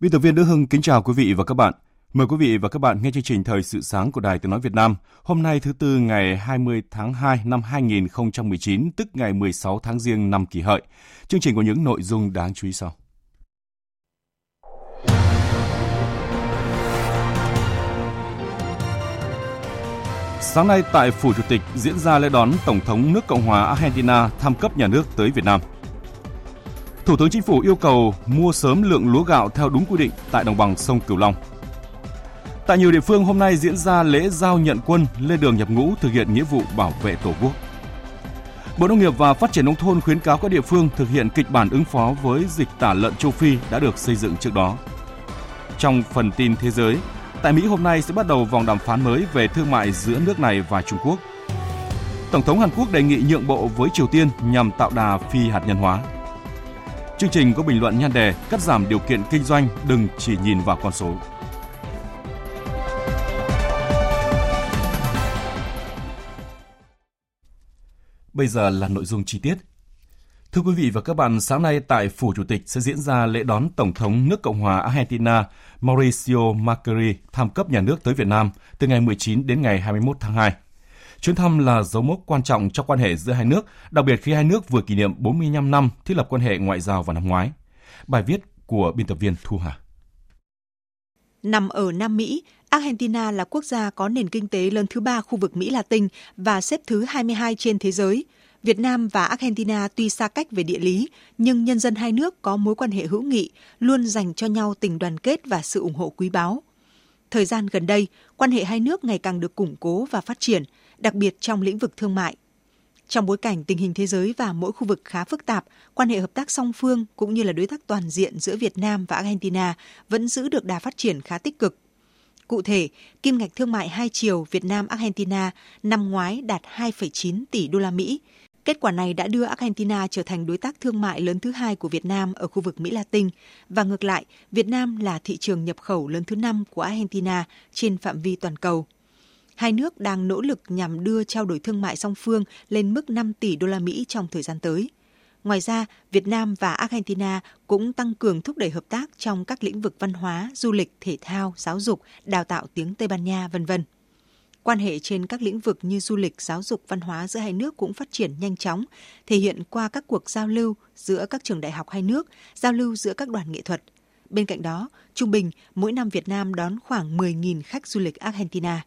Biên tập viên Đức Hưng kính chào quý vị và các bạn. Mời quý vị và các bạn nghe chương trình Thời sự sáng của Đài Tiếng Nói Việt Nam. Hôm nay thứ Tư ngày 20 tháng 2 năm 2019, tức ngày 16 tháng Giêng năm kỷ hợi. Chương trình có những nội dung đáng chú ý sau. Sáng nay tại Phủ Chủ tịch diễn ra lễ đón Tổng thống nước Cộng hòa Argentina thăm cấp nhà nước tới Việt Nam. Thủ tướng Chính phủ yêu cầu mua sớm lượng lúa gạo theo đúng quy định tại đồng bằng sông Cửu Long. Tại nhiều địa phương hôm nay diễn ra lễ giao nhận quân lên đường nhập ngũ thực hiện nghĩa vụ bảo vệ Tổ quốc. Bộ Nông nghiệp và Phát triển nông thôn khuyến cáo các địa phương thực hiện kịch bản ứng phó với dịch tả lợn châu Phi đã được xây dựng trước đó. Trong phần tin thế giới, tại Mỹ hôm nay sẽ bắt đầu vòng đàm phán mới về thương mại giữa nước này và Trung Quốc. Tổng thống Hàn Quốc đề nghị nhượng bộ với Triều Tiên nhằm tạo đà phi hạt nhân hóa. Chương trình có bình luận nhan đề cắt giảm điều kiện kinh doanh đừng chỉ nhìn vào con số. Bây giờ là nội dung chi tiết. Thưa quý vị và các bạn, sáng nay tại Phủ Chủ tịch sẽ diễn ra lễ đón Tổng thống nước Cộng hòa Argentina Mauricio Macri thăm cấp nhà nước tới Việt Nam từ ngày 19 đến ngày 21 tháng 2. Chuyến thăm là dấu mốc quan trọng trong quan hệ giữa hai nước, đặc biệt khi hai nước vừa kỷ niệm 45 năm thiết lập quan hệ ngoại giao vào năm ngoái. Bài viết của biên tập viên Thu Hà. Nằm ở Nam Mỹ, Argentina là quốc gia có nền kinh tế lớn thứ ba khu vực Mỹ Latin và xếp thứ 22 trên thế giới. Việt Nam và Argentina tuy xa cách về địa lý, nhưng nhân dân hai nước có mối quan hệ hữu nghị, luôn dành cho nhau tình đoàn kết và sự ủng hộ quý báu. Thời gian gần đây, quan hệ hai nước ngày càng được củng cố và phát triển, đặc biệt trong lĩnh vực thương mại. Trong bối cảnh tình hình thế giới và mỗi khu vực khá phức tạp, quan hệ hợp tác song phương cũng như là đối tác toàn diện giữa Việt Nam và Argentina vẫn giữ được đà phát triển khá tích cực. Cụ thể, kim ngạch thương mại hai chiều Việt Nam Argentina năm ngoái đạt 2,9 tỷ đô la Mỹ. Kết quả này đã đưa Argentina trở thành đối tác thương mại lớn thứ hai của Việt Nam ở khu vực Mỹ Latin và ngược lại, Việt Nam là thị trường nhập khẩu lớn thứ năm của Argentina trên phạm vi toàn cầu. Hai nước đang nỗ lực nhằm đưa trao đổi thương mại song phương lên mức 5 tỷ đô la Mỹ trong thời gian tới. Ngoài ra, Việt Nam và Argentina cũng tăng cường thúc đẩy hợp tác trong các lĩnh vực văn hóa, du lịch, thể thao, giáo dục, đào tạo tiếng Tây Ban Nha, vân vân. Quan hệ trên các lĩnh vực như du lịch, giáo dục, văn hóa giữa hai nước cũng phát triển nhanh chóng, thể hiện qua các cuộc giao lưu giữa các trường đại học hai nước, giao lưu giữa các đoàn nghệ thuật. Bên cạnh đó, trung bình mỗi năm Việt Nam đón khoảng 10.000 khách du lịch Argentina.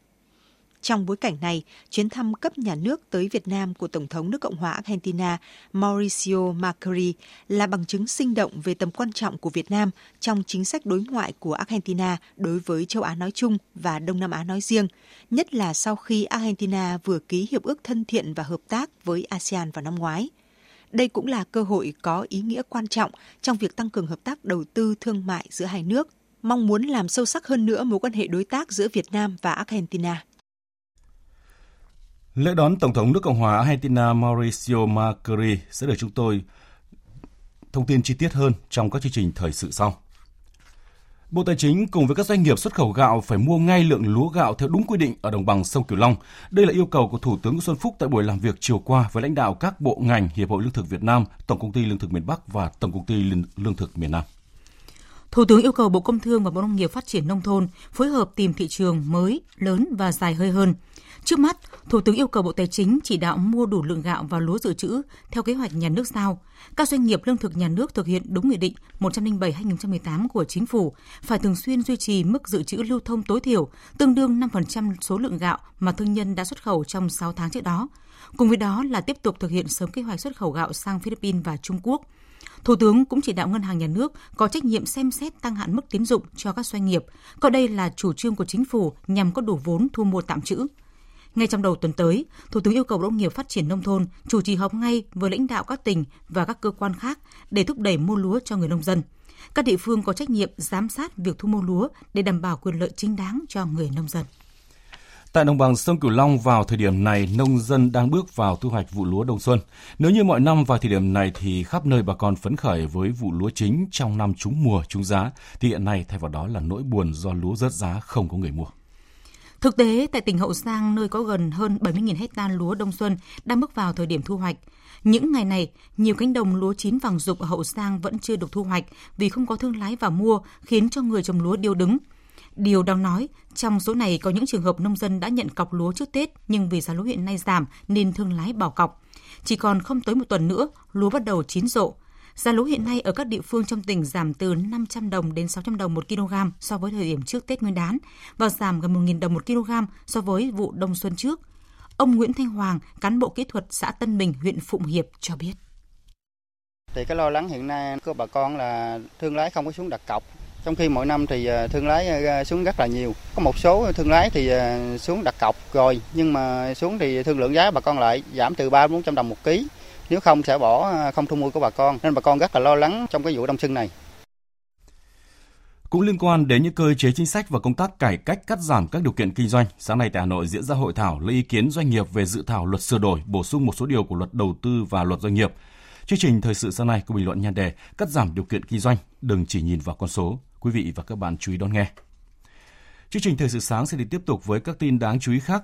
Trong bối cảnh này, chuyến thăm cấp nhà nước tới Việt Nam của Tổng thống nước Cộng hòa Argentina Mauricio Macri là bằng chứng sinh động về tầm quan trọng của Việt Nam trong chính sách đối ngoại của Argentina đối với châu Á nói chung và Đông Nam Á nói riêng, nhất là sau khi Argentina vừa ký hiệp ước thân thiện và hợp tác với ASEAN vào năm ngoái. Đây cũng là cơ hội có ý nghĩa quan trọng trong việc tăng cường hợp tác đầu tư thương mại giữa hai nước, mong muốn làm sâu sắc hơn nữa mối quan hệ đối tác giữa Việt Nam và Argentina. Lễ đón Tổng thống nước Cộng hòa Argentina Mauricio Macri sẽ được chúng tôi thông tin chi tiết hơn trong các chương trình thời sự sau. Bộ Tài chính cùng với các doanh nghiệp xuất khẩu gạo phải mua ngay lượng lúa gạo theo đúng quy định ở đồng bằng sông Cửu Long. Đây là yêu cầu của Thủ tướng Xuân Phúc tại buổi làm việc chiều qua với lãnh đạo các bộ ngành, Hiệp hội Lương thực Việt Nam, Tổng công ty Lương thực miền Bắc và Tổng công ty Lương thực miền Nam. Thủ tướng yêu cầu Bộ Công Thương và Bộ Nông nghiệp Phát triển Nông thôn phối hợp tìm thị trường mới, lớn và dài hơi hơn. Trước mắt, Thủ tướng yêu cầu Bộ Tài chính chỉ đạo mua đủ lượng gạo và lúa dự trữ theo kế hoạch nhà nước giao. Các doanh nghiệp lương thực nhà nước thực hiện đúng nghị định 107/2018 của Chính phủ phải thường xuyên duy trì mức dự trữ lưu thông tối thiểu tương đương 5% số lượng gạo mà thương nhân đã xuất khẩu trong 6 tháng trước đó. Cùng với đó là tiếp tục thực hiện sớm kế hoạch xuất khẩu gạo sang Philippines và Trung Quốc. Thủ tướng cũng chỉ đạo Ngân hàng Nhà nước có trách nhiệm xem xét tăng hạn mức tín dụng cho các doanh nghiệp, coi đây là chủ trương của chính phủ nhằm có đủ vốn thu mua tạm trữ. Ngay trong đầu tuần tới, Thủ tướng yêu cầu Bộ Nông nghiệp Phát triển Nông thôn chủ trì họp ngay với lãnh đạo các tỉnh và các cơ quan khác để thúc đẩy mua lúa cho người nông dân. Các địa phương có trách nhiệm giám sát việc thu mua lúa để đảm bảo quyền lợi chính đáng cho người nông dân. Tại đồng bằng sông Cửu Long vào thời điểm này, nông dân đang bước vào thu hoạch vụ lúa đông xuân. Nếu như mọi năm vào thời điểm này thì khắp nơi bà con phấn khởi với vụ lúa chính trong năm trúng mùa, trúng giá, thì hiện nay thay vào đó là nỗi buồn do lúa rớt giá không có người mua. Thực tế, tại tỉnh Hậu Giang, nơi có gần hơn 70.000 hecta lúa đông xuân đang bước vào thời điểm thu hoạch. Những ngày này, nhiều cánh đồng lúa chín vàng rục ở Hậu Giang vẫn chưa được thu hoạch vì không có thương lái vào mua, khiến cho người trồng lúa điêu đứng. Điều đáng nói, trong số này có những trường hợp nông dân đã nhận cọc lúa trước Tết nhưng vì giá lúa hiện nay giảm nên thương lái bỏ cọc. Chỉ còn không tới một tuần nữa, lúa bắt đầu chín rộ. Giá lúa hiện nay ở các địa phương trong tỉnh giảm từ 500 đồng đến 600 đồng một kg so với thời điểm trước Tết Nguyên đán và giảm gần 1.000 đồng một kg so với vụ đông xuân trước. Ông Nguyễn Thanh Hoàng, cán bộ kỹ thuật xã Tân Bình, huyện Phụng Hiệp cho biết. Thì cái lo lắng hiện nay của bà con là thương lái không có xuống đặt cọc trong khi mỗi năm thì ờ, thương lái ờ, xuống rất là nhiều. Có một số thương lái thì ờ, xuống đặt cọc rồi, nhưng mà xuống thì thương lượng giá bà con lại giảm từ 3 400 đồng một ký. Nếu không sẽ bỏ à, không thu mua của bà con. Nên bà con rất là lo lắng trong cái vụ đông xuân này. Cũng liên quan đến những cơ chế chính sách và công tác cải cách cắt giảm các điều kiện kinh doanh, sáng nay tại Hà Nội diễn ra hội thảo lấy ý kiến doanh nghiệp về dự thảo luật sửa đổi, bổ sung một số điều của luật đầu tư và luật doanh nghiệp. Chương trình thời sự sáng nay có bình luận nhan đề cắt giảm điều kiện kinh doanh, đừng chỉ nhìn vào con số. Quý vị và các bạn chú ý đón nghe. Chương trình thời sự sáng sẽ đi tiếp tục với các tin đáng chú ý khác.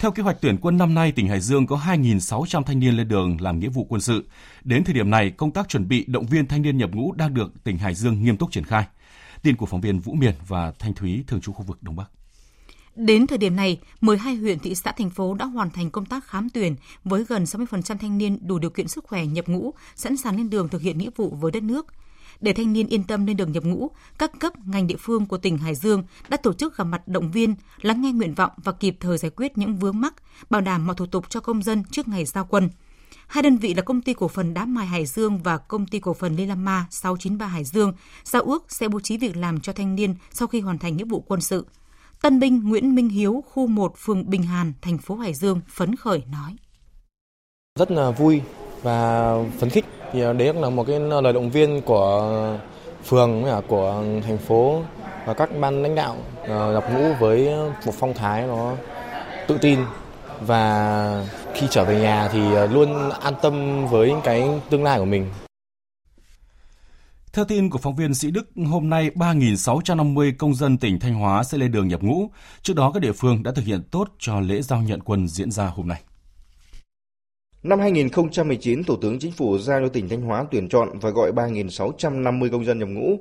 Theo kế hoạch tuyển quân năm nay, tỉnh Hải Dương có 2.600 thanh niên lên đường làm nghĩa vụ quân sự. Đến thời điểm này, công tác chuẩn bị động viên thanh niên nhập ngũ đang được tỉnh Hải Dương nghiêm túc triển khai. Tin của phóng viên Vũ Miền và Thanh Thúy thường trú khu vực Đông Bắc. Đến thời điểm này, 12 huyện, thị xã, thành phố đã hoàn thành công tác khám tuyển với gần 60% thanh niên đủ điều kiện sức khỏe nhập ngũ, sẵn sàng lên đường thực hiện nghĩa vụ với đất nước. Để thanh niên yên tâm lên đường nhập ngũ, các cấp ngành địa phương của tỉnh Hải Dương đã tổ chức gặp mặt động viên, lắng nghe nguyện vọng và kịp thời giải quyết những vướng mắc, bảo đảm mọi thủ tục cho công dân trước ngày giao quân. Hai đơn vị là công ty cổ phần đá mài Hải Dương và công ty cổ phần Lilama 693 Hải Dương giao ước sẽ bố trí việc làm cho thanh niên sau khi hoàn thành nghĩa vụ quân sự. Tân binh Nguyễn Minh Hiếu, khu 1, phường Bình Hàn, thành phố Hải Dương phấn khởi nói. Rất là vui và phấn khích thì à, đấy cũng là một cái lời động viên của phường với của thành phố và các ban lãnh đạo ờ, nhập ngũ với một phong thái nó tự tin và khi trở về nhà thì à, luôn an tâm với cái tương lai của mình. Theo tin của phóng viên Sĩ Đức, hôm nay 3.650 công dân tỉnh Thanh Hóa sẽ lên đường nhập ngũ. Trước đó, các địa phương đã thực hiện tốt cho lễ giao nhận quân diễn ra hôm nay. Năm 2019, Thủ tướng Chính phủ giao cho tỉnh Thanh Hóa tuyển chọn và gọi 3.650 công dân nhập ngũ.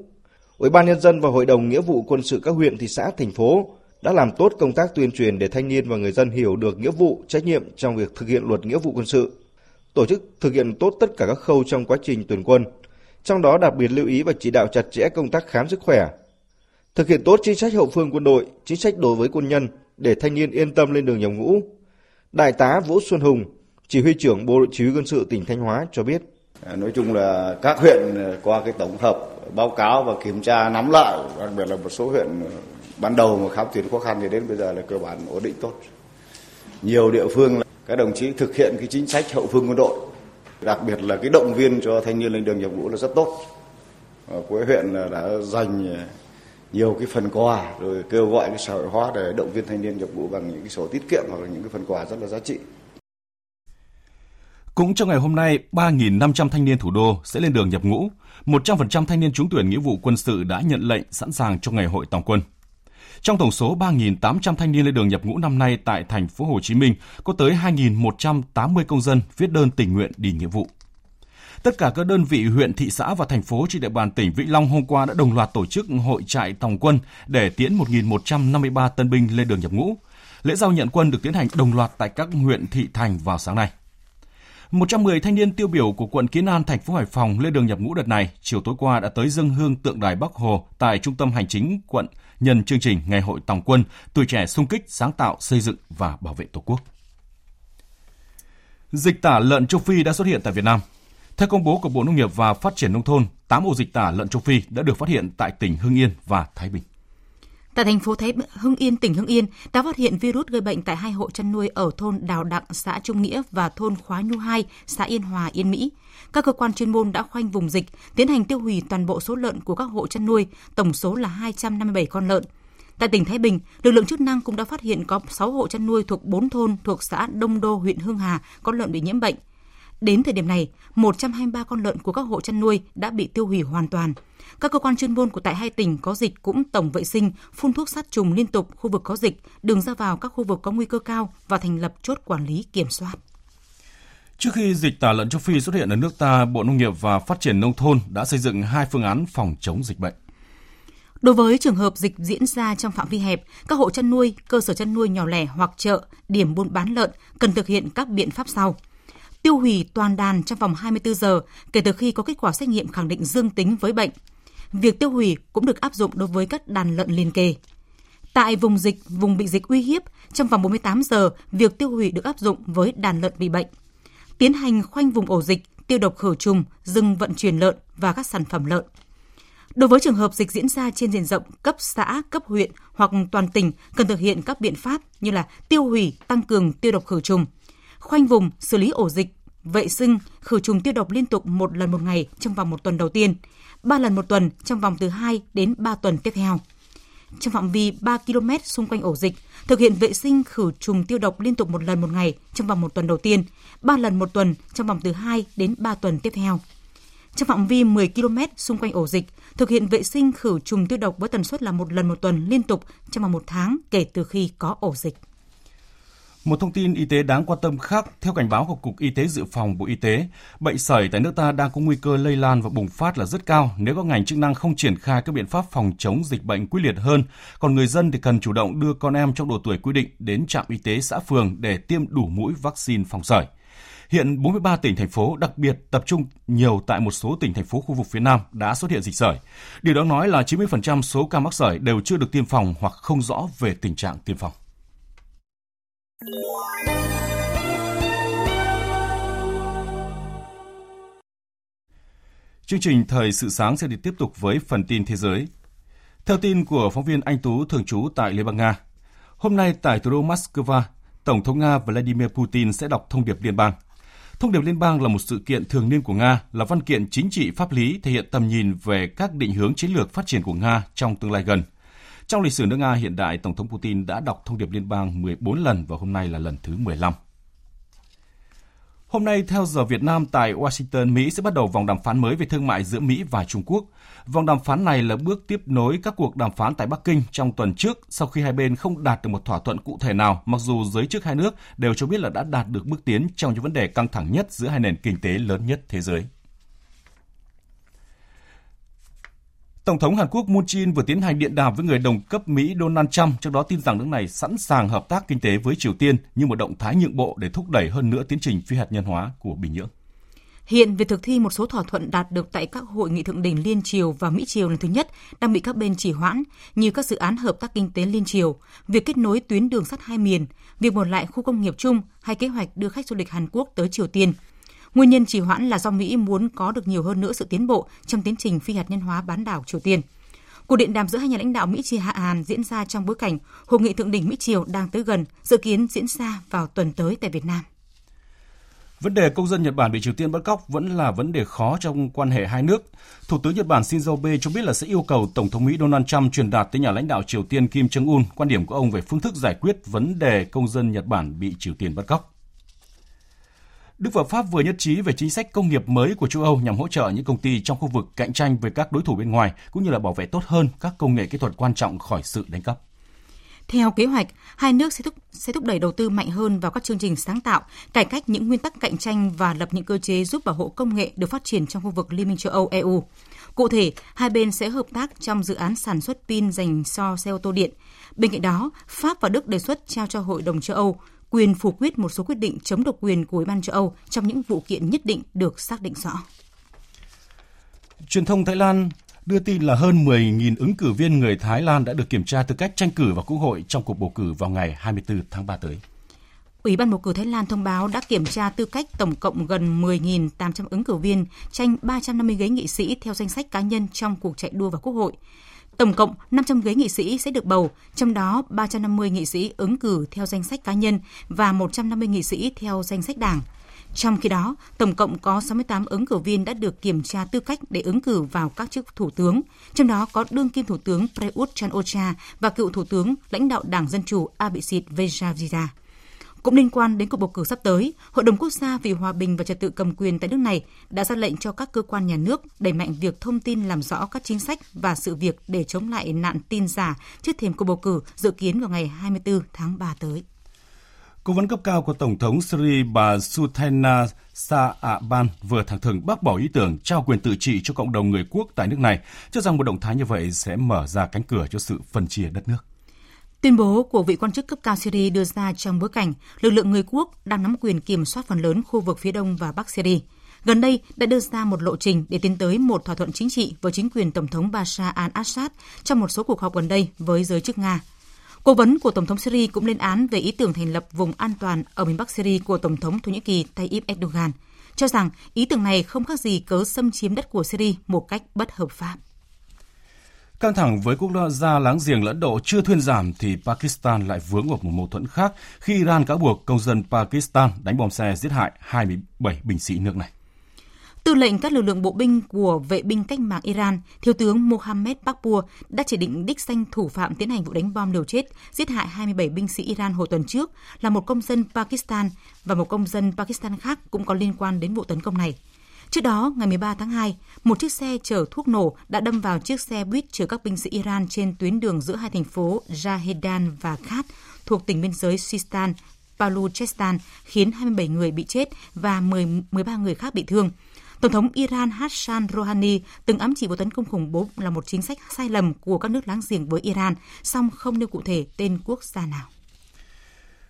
Ủy ban nhân dân và Hội đồng nghĩa vụ quân sự các huyện, thị xã, thành phố đã làm tốt công tác tuyên truyền để thanh niên và người dân hiểu được nghĩa vụ, trách nhiệm trong việc thực hiện luật nghĩa vụ quân sự. Tổ chức thực hiện tốt tất cả các khâu trong quá trình tuyển quân, trong đó đặc biệt lưu ý và chỉ đạo chặt chẽ công tác khám sức khỏe. Thực hiện tốt chính sách hậu phương quân đội, chính sách đối với quân nhân để thanh niên yên tâm lên đường nhập ngũ. Đại tá Vũ Xuân Hùng, chỉ huy trưởng Bộ chỉ huy quân sự tỉnh Thanh Hóa cho biết. À, nói chung là các huyện à, qua cái tổng hợp báo cáo và kiểm tra nắm lại, đặc biệt là một số huyện à, ban đầu mà khám tuyển khó khăn thì đến bây giờ là cơ bản ổn định tốt. Nhiều địa phương là các đồng chí thực hiện cái chính sách hậu phương quân đội, đặc biệt là cái động viên cho thanh niên lên đường nhập ngũ là rất tốt. Quế huyện đã dành nhiều cái phần quà rồi kêu gọi cái xã hội hóa để động viên thanh niên nhập ngũ bằng những cái sổ tiết kiệm hoặc là những cái phần quà rất là giá trị. Cũng trong ngày hôm nay, 3.500 thanh niên thủ đô sẽ lên đường nhập ngũ. 100% thanh niên trúng tuyển nghĩa vụ quân sự đã nhận lệnh sẵn sàng cho ngày hội tòng quân. Trong tổng số 3.800 thanh niên lên đường nhập ngũ năm nay tại thành phố Hồ Chí Minh, có tới 2.180 công dân viết đơn tình nguyện đi nghĩa vụ. Tất cả các đơn vị huyện, thị xã và thành phố trên địa bàn tỉnh Vĩnh Long hôm qua đã đồng loạt tổ chức hội trại tòng quân để tiễn 1.153 tân binh lên đường nhập ngũ. Lễ giao nhận quân được tiến hành đồng loạt tại các huyện thị thành vào sáng nay. 110 thanh niên tiêu biểu của quận Kiến An, thành phố Hải Phòng lên đường nhập ngũ đợt này, chiều tối qua đã tới dân hương tượng đài Bắc Hồ tại trung tâm hành chính quận nhân chương trình Ngày hội Tòng quân, tuổi trẻ sung kích, sáng tạo, xây dựng và bảo vệ Tổ quốc. Dịch tả lợn châu Phi đã xuất hiện tại Việt Nam. Theo công bố của Bộ Nông nghiệp và Phát triển Nông thôn, 8 ổ dịch tả lợn châu Phi đã được phát hiện tại tỉnh Hưng Yên và Thái Bình. Tại thành phố Thái Hưng Yên, tỉnh Hưng Yên đã phát hiện virus gây bệnh tại hai hộ chăn nuôi ở thôn Đào Đặng, xã Trung Nghĩa và thôn Khóa Nhu 2, xã Yên Hòa, Yên Mỹ. Các cơ quan chuyên môn đã khoanh vùng dịch, tiến hành tiêu hủy toàn bộ số lợn của các hộ chăn nuôi, tổng số là 257 con lợn. Tại tỉnh Thái Bình, lực lượng chức năng cũng đã phát hiện có 6 hộ chăn nuôi thuộc 4 thôn thuộc xã Đông Đô, huyện Hưng Hà có lợn bị nhiễm bệnh. Đến thời điểm này, 123 con lợn của các hộ chăn nuôi đã bị tiêu hủy hoàn toàn. Các cơ quan chuyên môn của tại hai tỉnh có dịch cũng tổng vệ sinh, phun thuốc sát trùng liên tục khu vực có dịch, đường ra vào các khu vực có nguy cơ cao và thành lập chốt quản lý kiểm soát. Trước khi dịch tả lợn châu Phi xuất hiện ở nước ta, Bộ Nông nghiệp và Phát triển Nông thôn đã xây dựng hai phương án phòng chống dịch bệnh. Đối với trường hợp dịch diễn ra trong phạm vi hẹp, các hộ chăn nuôi, cơ sở chăn nuôi nhỏ lẻ hoặc chợ, điểm buôn bán lợn cần thực hiện các biện pháp sau – tiêu hủy toàn đàn trong vòng 24 giờ kể từ khi có kết quả xét nghiệm khẳng định dương tính với bệnh. Việc tiêu hủy cũng được áp dụng đối với các đàn lợn liên kề. Tại vùng dịch, vùng bị dịch uy hiếp, trong vòng 48 giờ, việc tiêu hủy được áp dụng với đàn lợn bị bệnh. Tiến hành khoanh vùng ổ dịch, tiêu độc khử trùng, dừng vận chuyển lợn và các sản phẩm lợn. Đối với trường hợp dịch diễn ra trên diện rộng cấp xã, cấp huyện hoặc toàn tỉnh cần thực hiện các biện pháp như là tiêu hủy, tăng cường tiêu độc khử trùng – khoanh vùng, xử lý ổ dịch, vệ sinh, khử trùng tiêu độc liên tục một lần một ngày trong vòng một tuần đầu tiên, ba lần một tuần trong vòng từ 2 đến 3 tuần tiếp theo. Trong phạm vi 3 km xung quanh ổ dịch, thực hiện vệ sinh khử trùng tiêu độc liên tục một lần một ngày trong vòng một tuần đầu tiên, ba lần một tuần trong vòng từ 2 đến 3 tuần tiếp theo. Trong phạm vi 10 km xung quanh ổ dịch, thực hiện vệ sinh khử trùng tiêu độc với tần suất là một lần một tuần liên tục trong vòng một tháng kể từ khi có ổ dịch. Một thông tin y tế đáng quan tâm khác, theo cảnh báo của Cục Y tế Dự phòng Bộ Y tế, bệnh sởi tại nước ta đang có nguy cơ lây lan và bùng phát là rất cao nếu các ngành chức năng không triển khai các biện pháp phòng chống dịch bệnh quyết liệt hơn. Còn người dân thì cần chủ động đưa con em trong độ tuổi quy định đến trạm y tế xã phường để tiêm đủ mũi vaccine phòng sởi. Hiện 43 tỉnh thành phố, đặc biệt tập trung nhiều tại một số tỉnh thành phố khu vực phía Nam đã xuất hiện dịch sởi. Điều đó nói là 90% số ca mắc sởi đều chưa được tiêm phòng hoặc không rõ về tình trạng tiêm phòng. Chương trình Thời sự sáng sẽ được tiếp tục với phần tin thế giới. Theo tin của phóng viên Anh Tú thường trú tại Liên bang Nga, hôm nay tại thủ đô Moscow, Tổng thống Nga Vladimir Putin sẽ đọc thông điệp liên bang. Thông điệp liên bang là một sự kiện thường niên của Nga, là văn kiện chính trị pháp lý thể hiện tầm nhìn về các định hướng chiến lược phát triển của Nga trong tương lai gần – trong lịch sử nước Nga hiện đại, Tổng thống Putin đã đọc thông điệp liên bang 14 lần và hôm nay là lần thứ 15. Hôm nay, theo giờ Việt Nam tại Washington, Mỹ sẽ bắt đầu vòng đàm phán mới về thương mại giữa Mỹ và Trung Quốc. Vòng đàm phán này là bước tiếp nối các cuộc đàm phán tại Bắc Kinh trong tuần trước sau khi hai bên không đạt được một thỏa thuận cụ thể nào, mặc dù giới chức hai nước đều cho biết là đã đạt được bước tiến trong những vấn đề căng thẳng nhất giữa hai nền kinh tế lớn nhất thế giới. Tổng thống Hàn Quốc Moon Jae-in vừa tiến hành điện đàm với người đồng cấp Mỹ Donald Trump, trong đó tin rằng nước này sẵn sàng hợp tác kinh tế với Triều Tiên như một động thái nhượng bộ để thúc đẩy hơn nữa tiến trình phi hạt nhân hóa của Bình Nhưỡng. Hiện việc thực thi một số thỏa thuận đạt được tại các hội nghị thượng đỉnh liên triều và Mỹ triều lần thứ nhất đang bị các bên trì hoãn, như các dự án hợp tác kinh tế liên triều, việc kết nối tuyến đường sắt hai miền, việc mở lại khu công nghiệp chung hay kế hoạch đưa khách du lịch Hàn Quốc tới Triều Tiên – Nguyên nhân trì hoãn là do Mỹ muốn có được nhiều hơn nữa sự tiến bộ trong tiến trình phi hạt nhân hóa bán đảo Triều Tiên. Cuộc điện đàm giữa hai nhà lãnh đạo Mỹ Triều Hạ Hàn diễn ra trong bối cảnh hội nghị thượng đỉnh Mỹ Triều đang tới gần, dự kiến diễn ra vào tuần tới tại Việt Nam. Vấn đề công dân Nhật Bản bị Triều Tiên bắt cóc vẫn là vấn đề khó trong quan hệ hai nước. Thủ tướng Nhật Bản Shinzo Abe cho biết là sẽ yêu cầu Tổng thống Mỹ Donald Trump truyền đạt tới nhà lãnh đạo Triều Tiên Kim Jong Un quan điểm của ông về phương thức giải quyết vấn đề công dân Nhật Bản bị Triều Tiên bắt cóc. Đức và Pháp vừa nhất trí về chính sách công nghiệp mới của châu Âu nhằm hỗ trợ những công ty trong khu vực cạnh tranh với các đối thủ bên ngoài cũng như là bảo vệ tốt hơn các công nghệ kỹ thuật quan trọng khỏi sự đánh cắp. Theo kế hoạch, hai nước sẽ thúc, sẽ thúc đẩy đầu tư mạnh hơn vào các chương trình sáng tạo, cải cách những nguyên tắc cạnh tranh và lập những cơ chế giúp bảo hộ công nghệ được phát triển trong khu vực Liên minh châu Âu EU. Cụ thể, hai bên sẽ hợp tác trong dự án sản xuất pin dành cho xe ô tô điện. Bên cạnh đó, Pháp và Đức đề xuất trao cho Hội đồng châu Âu quyền phủ quyết một số quyết định chống độc quyền của Ủy ban châu Âu trong những vụ kiện nhất định được xác định rõ. Truyền thông Thái Lan đưa tin là hơn 10.000 ứng cử viên người Thái Lan đã được kiểm tra tư cách tranh cử vào Quốc hội trong cuộc bầu cử vào ngày 24 tháng 3 tới. Ủy ban bầu cử Thái Lan thông báo đã kiểm tra tư cách tổng cộng gần 10.800 ứng cử viên tranh 350 ghế nghị sĩ theo danh sách cá nhân trong cuộc chạy đua vào Quốc hội. Tổng cộng 500 ghế nghị sĩ sẽ được bầu, trong đó 350 nghị sĩ ứng cử theo danh sách cá nhân và 150 nghị sĩ theo danh sách đảng. Trong khi đó, tổng cộng có 68 ứng cử viên đã được kiểm tra tư cách để ứng cử vào các chức thủ tướng, trong đó có đương kim thủ tướng Prayut Chan-o-cha và cựu thủ tướng lãnh đạo Đảng Dân Chủ Abhisit Vejjajiva. Cũng liên quan đến cuộc bầu cử sắp tới, Hội đồng Quốc gia vì Hòa bình và Trật tự cầm quyền tại nước này đã ra lệnh cho các cơ quan nhà nước đẩy mạnh việc thông tin làm rõ các chính sách và sự việc để chống lại nạn tin giả trước thềm cuộc bầu cử dự kiến vào ngày 24 tháng 3 tới. Cố vấn cấp cao của Tổng thống Syria bà Sultana Sa'aban vừa thẳng thừng bác bỏ ý tưởng trao quyền tự trị cho cộng đồng người quốc tại nước này, cho rằng một động thái như vậy sẽ mở ra cánh cửa cho sự phân chia đất nước. Tuyên bố của vị quan chức cấp cao Syria đưa ra trong bối cảnh lực lượng người quốc đang nắm quyền kiểm soát phần lớn khu vực phía đông và bắc Syria. Gần đây đã đưa ra một lộ trình để tiến tới một thỏa thuận chính trị với chính quyền Tổng thống Bashar al-Assad trong một số cuộc họp gần đây với giới chức Nga. Cố vấn của Tổng thống Syria cũng lên án về ý tưởng thành lập vùng an toàn ở miền Bắc Syria của Tổng thống Thổ Nhĩ Kỳ Tayyip Erdogan, cho rằng ý tưởng này không khác gì cớ xâm chiếm đất của Syria một cách bất hợp pháp. Căng thẳng với quốc gia láng giềng lẫn Độ chưa thuyên giảm thì Pakistan lại vướng vào một mâu thuẫn khác khi Iran cáo buộc công dân Pakistan đánh bom xe giết hại 27 binh sĩ nước này. Tư lệnh các lực lượng bộ binh của vệ binh cách mạng Iran, Thiếu tướng Mohammed Bakpour đã chỉ định đích danh thủ phạm tiến hành vụ đánh bom liều chết, giết hại 27 binh sĩ Iran hồi tuần trước là một công dân Pakistan và một công dân Pakistan khác cũng có liên quan đến vụ tấn công này. Trước đó, ngày 13 tháng 2, một chiếc xe chở thuốc nổ đã đâm vào chiếc xe buýt chở các binh sĩ Iran trên tuyến đường giữa hai thành phố Jahedan và Khat thuộc tỉnh biên giới Sistan, Baluchistan, khiến 27 người bị chết và 10, 13 người khác bị thương. Tổng thống Iran Hassan Rouhani từng ám chỉ vụ tấn công khủng bố là một chính sách sai lầm của các nước láng giềng với Iran, song không nêu cụ thể tên quốc gia nào.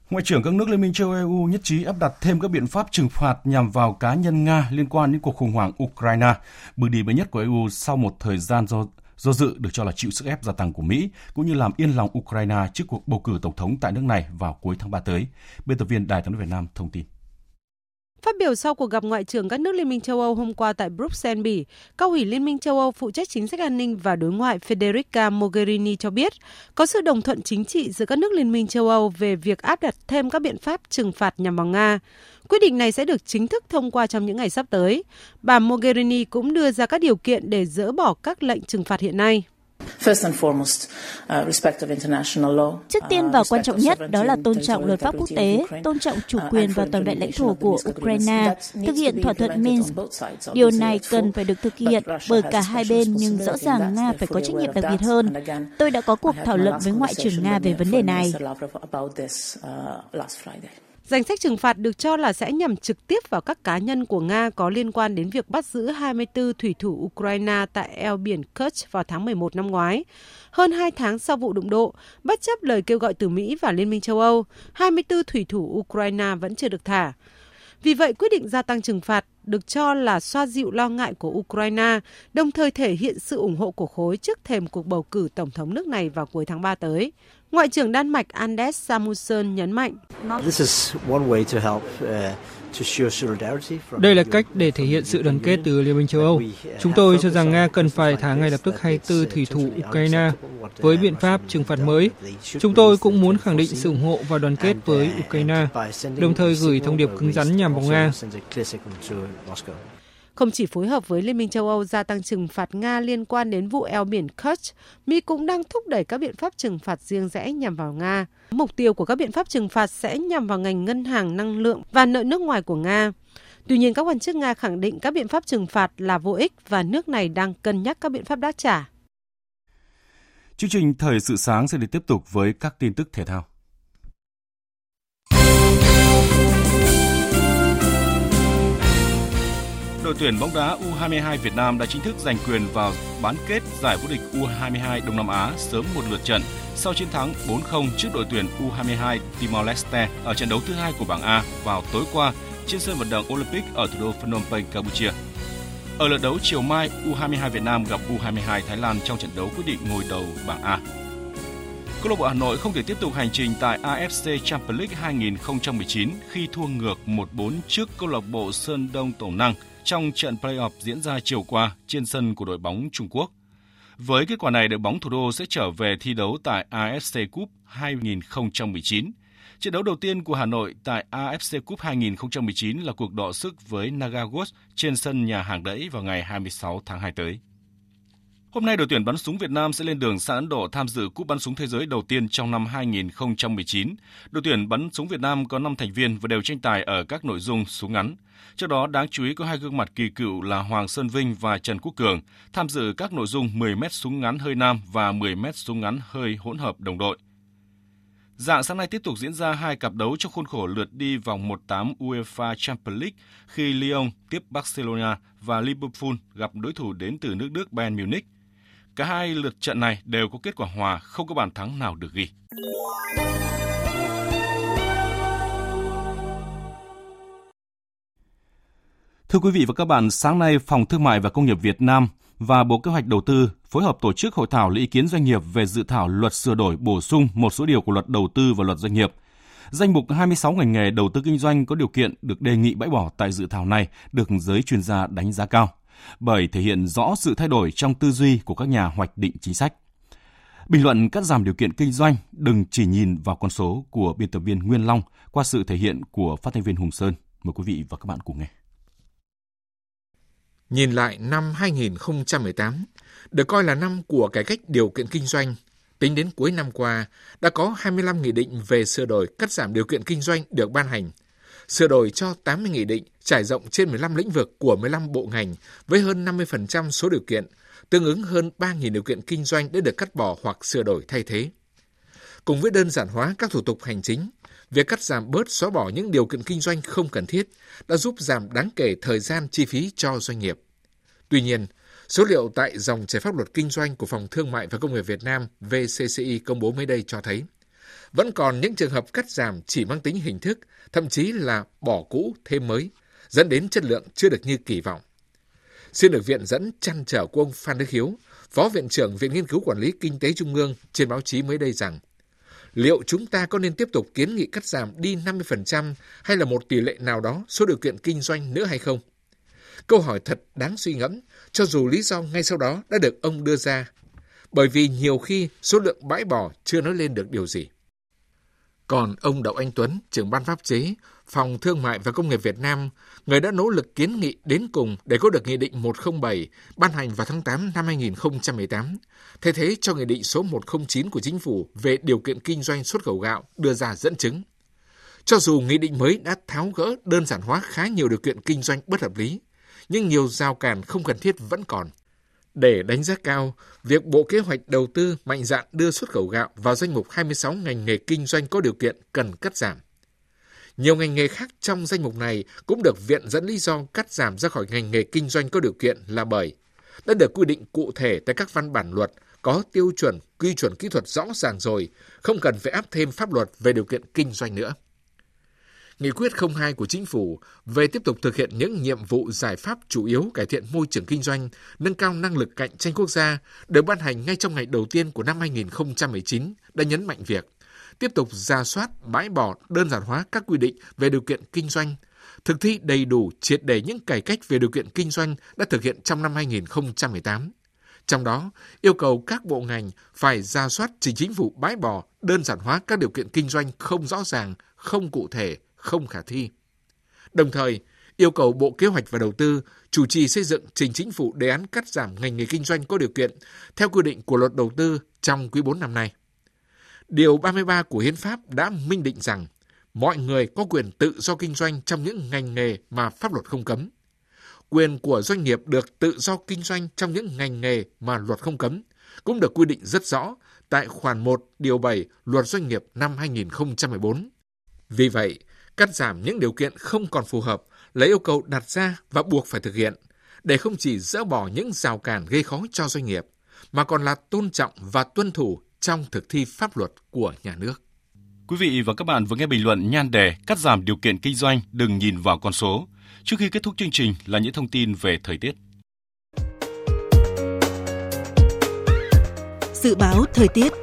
Ngoại trưởng các nước Liên minh châu EU nhất trí áp đặt thêm các biện pháp trừng phạt nhằm vào cá nhân Nga liên quan đến cuộc khủng hoảng Ukraine, bước đi mới nhất của EU sau một thời gian do do dự được cho là chịu sức ép gia tăng của Mỹ, cũng như làm yên lòng Ukraine trước cuộc bầu cử tổng thống tại nước này vào cuối tháng 3 tới. Biên tập viên Đài tiếng nói Việt Nam thông tin. Phát biểu sau cuộc gặp ngoại trưởng các nước Liên minh châu Âu hôm qua tại Bruxelles, Bỉ, cao ủy Liên minh châu Âu phụ trách chính sách an ninh và đối ngoại Federica Mogherini cho biết có sự đồng thuận chính trị giữa các nước Liên minh châu Âu về việc áp đặt thêm các biện pháp trừng phạt nhằm vào Nga. Quyết định này sẽ được chính thức thông qua trong những ngày sắp tới. Bà Mogherini cũng đưa ra các điều kiện để dỡ bỏ các lệnh trừng phạt hiện nay. Uh, Trước tiên uh, và quan trọng nhất đó là tôn trọng luật pháp quốc tế, tôn trọng chủ uh, quyền và toàn vẹn lãnh thổ của Ukraine, thực hiện thỏa thuận Minsk. Điều này cần phải được thực hiện bởi cả hai bên nhưng rõ ràng Nga phải có trách nhiệm đặc biệt hơn. Tôi đã có cuộc thảo luận với Ngoại trưởng Nga về vấn đề này. Danh sách trừng phạt được cho là sẽ nhằm trực tiếp vào các cá nhân của Nga có liên quan đến việc bắt giữ 24 thủy thủ Ukraine tại eo biển Kerch vào tháng 11 năm ngoái. Hơn 2 tháng sau vụ đụng độ, bất chấp lời kêu gọi từ Mỹ và Liên minh châu Âu, 24 thủy thủ Ukraine vẫn chưa được thả. Vì vậy, quyết định gia tăng trừng phạt được cho là xoa dịu lo ngại của Ukraine, đồng thời thể hiện sự ủng hộ của khối trước thềm cuộc bầu cử tổng thống nước này vào cuối tháng 3 tới. Ngoại trưởng Đan Mạch Anders Samuelsson nhấn mạnh. Đây là cách để thể hiện sự đoàn kết từ Liên minh châu Âu. Chúng tôi cho rằng Nga cần phải thả ngay lập tức 24 thủy thủ Ukraine với biện pháp trừng phạt mới. Chúng tôi cũng muốn khẳng định sự ủng hộ và đoàn kết với Ukraine, đồng thời gửi thông điệp cứng rắn nhằm vào Nga. Không chỉ phối hợp với Liên minh châu Âu gia tăng trừng phạt Nga liên quan đến vụ eo biển Kerch, Mỹ cũng đang thúc đẩy các biện pháp trừng phạt riêng rẽ nhằm vào Nga. Mục tiêu của các biện pháp trừng phạt sẽ nhằm vào ngành ngân hàng năng lượng và nợ nước ngoài của Nga. Tuy nhiên, các quan chức Nga khẳng định các biện pháp trừng phạt là vô ích và nước này đang cân nhắc các biện pháp đáp trả. Chương trình Thời sự sáng sẽ được tiếp tục với các tin tức thể thao. Đội tuyển bóng đá U22 Việt Nam đã chính thức giành quyền vào bán kết giải vô địch U22 Đông Nam Á sớm một lượt trận sau chiến thắng 4-0 trước đội tuyển U22 Timor Leste ở trận đấu thứ hai của bảng A vào tối qua trên sân vận động Olympic ở thủ đô Phnom Penh, Campuchia. Ở lượt đấu chiều mai, U22 Việt Nam gặp U22 Thái Lan trong trận đấu quyết định ngôi đầu bảng A. Câu lạc bộ Hà Nội không thể tiếp tục hành trình tại AFC Champions League 2019 khi thua ngược 1-4 trước câu lạc bộ Sơn Đông Tổng Năng trong trận playoff diễn ra chiều qua trên sân của đội bóng Trung Quốc. Với kết quả này, đội bóng thủ đô sẽ trở về thi đấu tại AFC Cup 2019. Trận đấu đầu tiên của Hà Nội tại AFC Cup 2019 là cuộc đọ sức với Nagagos trên sân nhà hàng đẫy vào ngày 26 tháng 2 tới. Hôm nay đội tuyển bắn súng Việt Nam sẽ lên đường sang Ấn Độ tham dự cúp bắn súng thế giới đầu tiên trong năm 2019. Đội tuyển bắn súng Việt Nam có 5 thành viên và đều tranh tài ở các nội dung súng ngắn. Trước đó, đáng chú ý có hai gương mặt kỳ cựu là Hoàng Sơn Vinh và Trần Quốc Cường tham dự các nội dung 10 m súng ngắn hơi nam và 10 m súng ngắn hơi hỗn hợp đồng đội. Dạng sáng nay tiếp tục diễn ra hai cặp đấu trong khuôn khổ lượt đi vòng 1-8 UEFA Champions League khi Lyon tiếp Barcelona và Liverpool gặp đối thủ đến từ nước Đức Bayern Munich. Cả hai lượt trận này đều có kết quả hòa, không có bàn thắng nào được ghi. Thưa quý vị và các bạn, sáng nay Phòng Thương mại và Công nghiệp Việt Nam và Bộ Kế hoạch Đầu tư phối hợp tổ chức hội thảo lấy ý kiến doanh nghiệp về dự thảo luật sửa đổi bổ sung một số điều của luật đầu tư và luật doanh nghiệp. Danh mục 26 ngành nghề đầu tư kinh doanh có điều kiện được đề nghị bãi bỏ tại dự thảo này được giới chuyên gia đánh giá cao bởi thể hiện rõ sự thay đổi trong tư duy của các nhà hoạch định chính sách. Bình luận cắt giảm điều kiện kinh doanh đừng chỉ nhìn vào con số của biên tập viên Nguyên Long qua sự thể hiện của phát thanh viên Hùng Sơn. Mời quý vị và các bạn cùng nghe. Nhìn lại năm 2018, được coi là năm của cải cách điều kiện kinh doanh, tính đến cuối năm qua đã có 25 nghị định về sửa đổi cắt giảm điều kiện kinh doanh được ban hành, sửa đổi cho 80 nghị định trải rộng trên 15 lĩnh vực của 15 bộ ngành với hơn 50% số điều kiện, tương ứng hơn 3.000 điều kiện kinh doanh đã được cắt bỏ hoặc sửa đổi thay thế. Cùng với đơn giản hóa các thủ tục hành chính, việc cắt giảm bớt xóa bỏ những điều kiện kinh doanh không cần thiết đã giúp giảm đáng kể thời gian chi phí cho doanh nghiệp. Tuy nhiên, số liệu tại dòng chảy pháp luật kinh doanh của Phòng Thương mại và Công nghiệp Việt Nam VCCI công bố mới đây cho thấy, vẫn còn những trường hợp cắt giảm chỉ mang tính hình thức, thậm chí là bỏ cũ thêm mới, dẫn đến chất lượng chưa được như kỳ vọng. Xin được viện dẫn chăn trở của ông Phan Đức Hiếu, Phó Viện trưởng Viện Nghiên cứu Quản lý Kinh tế Trung ương trên báo chí mới đây rằng, liệu chúng ta có nên tiếp tục kiến nghị cắt giảm đi 50% hay là một tỷ lệ nào đó số điều kiện kinh doanh nữa hay không? Câu hỏi thật đáng suy ngẫm, cho dù lý do ngay sau đó đã được ông đưa ra, bởi vì nhiều khi số lượng bãi bỏ chưa nói lên được điều gì. Còn ông Đậu Anh Tuấn, trưởng ban pháp chế, Phòng Thương mại và Công nghiệp Việt Nam, người đã nỗ lực kiến nghị đến cùng để có được Nghị định 107 ban hành vào tháng 8 năm 2018, thay thế cho Nghị định số 109 của Chính phủ về điều kiện kinh doanh xuất khẩu gạo đưa ra dẫn chứng. Cho dù nghị định mới đã tháo gỡ đơn giản hóa khá nhiều điều kiện kinh doanh bất hợp lý, nhưng nhiều rào cản không cần thiết vẫn còn. Để đánh giá cao, việc Bộ Kế hoạch Đầu tư mạnh dạn đưa xuất khẩu gạo vào danh mục 26 ngành nghề kinh doanh có điều kiện cần cắt giảm. Nhiều ngành nghề khác trong danh mục này cũng được viện dẫn lý do cắt giảm ra khỏi ngành nghề kinh doanh có điều kiện là bởi đã được quy định cụ thể tại các văn bản luật có tiêu chuẩn, quy chuẩn kỹ thuật rõ ràng rồi, không cần phải áp thêm pháp luật về điều kiện kinh doanh nữa. Nghị quyết 02 của Chính phủ về tiếp tục thực hiện những nhiệm vụ giải pháp chủ yếu cải thiện môi trường kinh doanh, nâng cao năng lực cạnh tranh quốc gia được ban hành ngay trong ngày đầu tiên của năm 2019 đã nhấn mạnh việc tiếp tục ra soát, bãi bỏ, đơn giản hóa các quy định về điều kiện kinh doanh, thực thi đầy đủ triệt để những cải cách về điều kiện kinh doanh đã thực hiện trong năm 2018. Trong đó, yêu cầu các bộ ngành phải ra soát trình chính phủ bãi bỏ, đơn giản hóa các điều kiện kinh doanh không rõ ràng, không cụ thể, không khả thi. Đồng thời, yêu cầu Bộ Kế hoạch và Đầu tư chủ trì xây dựng trình chính phủ đề án cắt giảm ngành nghề kinh doanh có điều kiện theo quy định của luật đầu tư trong quý 4 năm nay. Điều 33 của Hiến pháp đã minh định rằng mọi người có quyền tự do kinh doanh trong những ngành nghề mà pháp luật không cấm. Quyền của doanh nghiệp được tự do kinh doanh trong những ngành nghề mà luật không cấm cũng được quy định rất rõ tại khoản 1 điều 7 Luật Doanh nghiệp năm 2014. Vì vậy, cắt giảm những điều kiện không còn phù hợp là yêu cầu đặt ra và buộc phải thực hiện để không chỉ dỡ bỏ những rào cản gây khó cho doanh nghiệp, mà còn là tôn trọng và tuân thủ trong thực thi pháp luật của nhà nước. Quý vị và các bạn vừa nghe bình luận nhan đề cắt giảm điều kiện kinh doanh đừng nhìn vào con số. Trước khi kết thúc chương trình là những thông tin về thời tiết. Dự báo thời tiết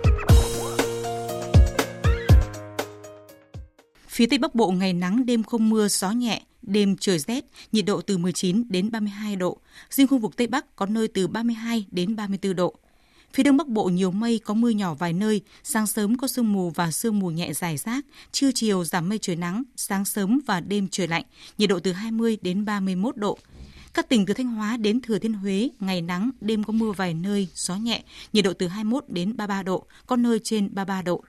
Phía Tây Bắc Bộ ngày nắng, đêm không mưa, gió nhẹ, đêm trời rét, nhiệt độ từ 19 đến 32 độ. Riêng khu vực Tây Bắc có nơi từ 32 đến 34 độ. Phía Đông Bắc Bộ nhiều mây, có mưa nhỏ vài nơi, sáng sớm có sương mù và sương mù nhẹ dài rác, trưa chiều giảm mây trời nắng, sáng sớm và đêm trời lạnh, nhiệt độ từ 20 đến 31 độ. Các tỉnh từ Thanh Hóa đến Thừa Thiên Huế, ngày nắng, đêm có mưa vài nơi, gió nhẹ, nhiệt độ từ 21 đến 33 độ, có nơi trên 33 độ.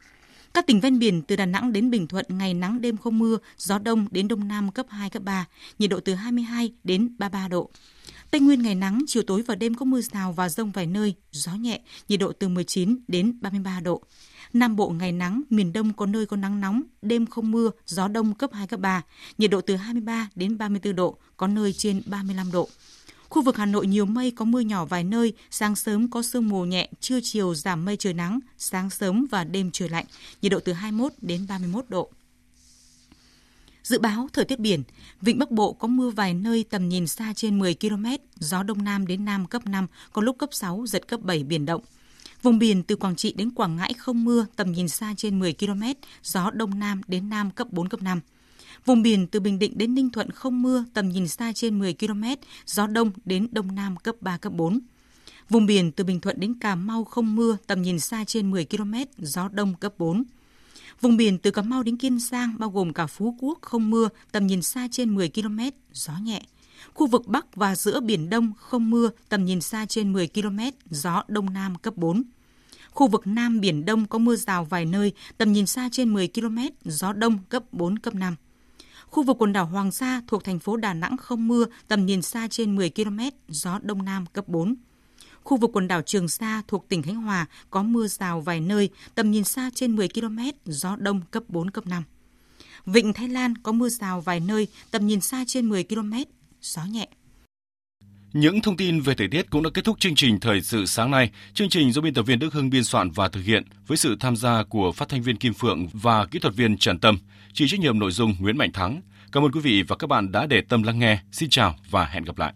Các tỉnh ven biển từ Đà Nẵng đến Bình Thuận ngày nắng đêm không mưa, gió đông đến đông nam cấp 2 cấp 3, nhiệt độ từ 22 đến 33 độ. Tây Nguyên ngày nắng, chiều tối và đêm có mưa rào và rông vài nơi, gió nhẹ, nhiệt độ từ 19 đến 33 độ. Nam Bộ ngày nắng, miền Đông có nơi có nắng nóng, đêm không mưa, gió đông cấp 2 cấp 3, nhiệt độ từ 23 đến 34 độ, có nơi trên 35 độ. Khu vực Hà Nội nhiều mây có mưa nhỏ vài nơi, sáng sớm có sương mù nhẹ, trưa chiều giảm mây trời nắng, sáng sớm và đêm trời lạnh, nhiệt độ từ 21 đến 31 độ. Dự báo thời tiết biển, vịnh Bắc Bộ có mưa vài nơi tầm nhìn xa trên 10 km, gió đông nam đến nam cấp 5, có lúc cấp 6, giật cấp 7 biển động. Vùng biển từ Quảng Trị đến Quảng Ngãi không mưa, tầm nhìn xa trên 10 km, gió đông nam đến nam cấp 4, cấp 5. Vùng biển từ Bình Định đến Ninh Thuận không mưa, tầm nhìn xa trên 10 km, gió đông đến đông nam cấp 3, cấp 4. Vùng biển từ Bình Thuận đến Cà Mau không mưa, tầm nhìn xa trên 10 km, gió đông cấp 4. Vùng biển từ Cà Mau đến Kiên Giang bao gồm cả Phú Quốc không mưa, tầm nhìn xa trên 10 km, gió nhẹ. Khu vực Bắc và giữa Biển Đông không mưa, tầm nhìn xa trên 10 km, gió Đông Nam cấp 4. Khu vực Nam Biển Đông có mưa rào vài nơi, tầm nhìn xa trên 10 km, gió Đông cấp 4, cấp 5. Khu vực quần đảo Hoàng Sa thuộc thành phố Đà Nẵng không mưa, tầm nhìn xa trên 10 km, gió Đông Nam cấp 4. Khu vực quần đảo Trường Sa thuộc tỉnh Khánh Hòa có mưa rào vài nơi, tầm nhìn xa trên 10 km, gió đông cấp 4, cấp 5. Vịnh Thái Lan có mưa rào vài nơi, tầm nhìn xa trên 10 km, gió nhẹ. Những thông tin về thời tiết cũng đã kết thúc chương trình Thời sự sáng nay. Chương trình do biên tập viên Đức Hưng biên soạn và thực hiện với sự tham gia của phát thanh viên Kim Phượng và kỹ thuật viên Trần Tâm, chịu trách nhiệm nội dung Nguyễn Mạnh Thắng. Cảm ơn quý vị và các bạn đã để tâm lắng nghe. Xin chào và hẹn gặp lại.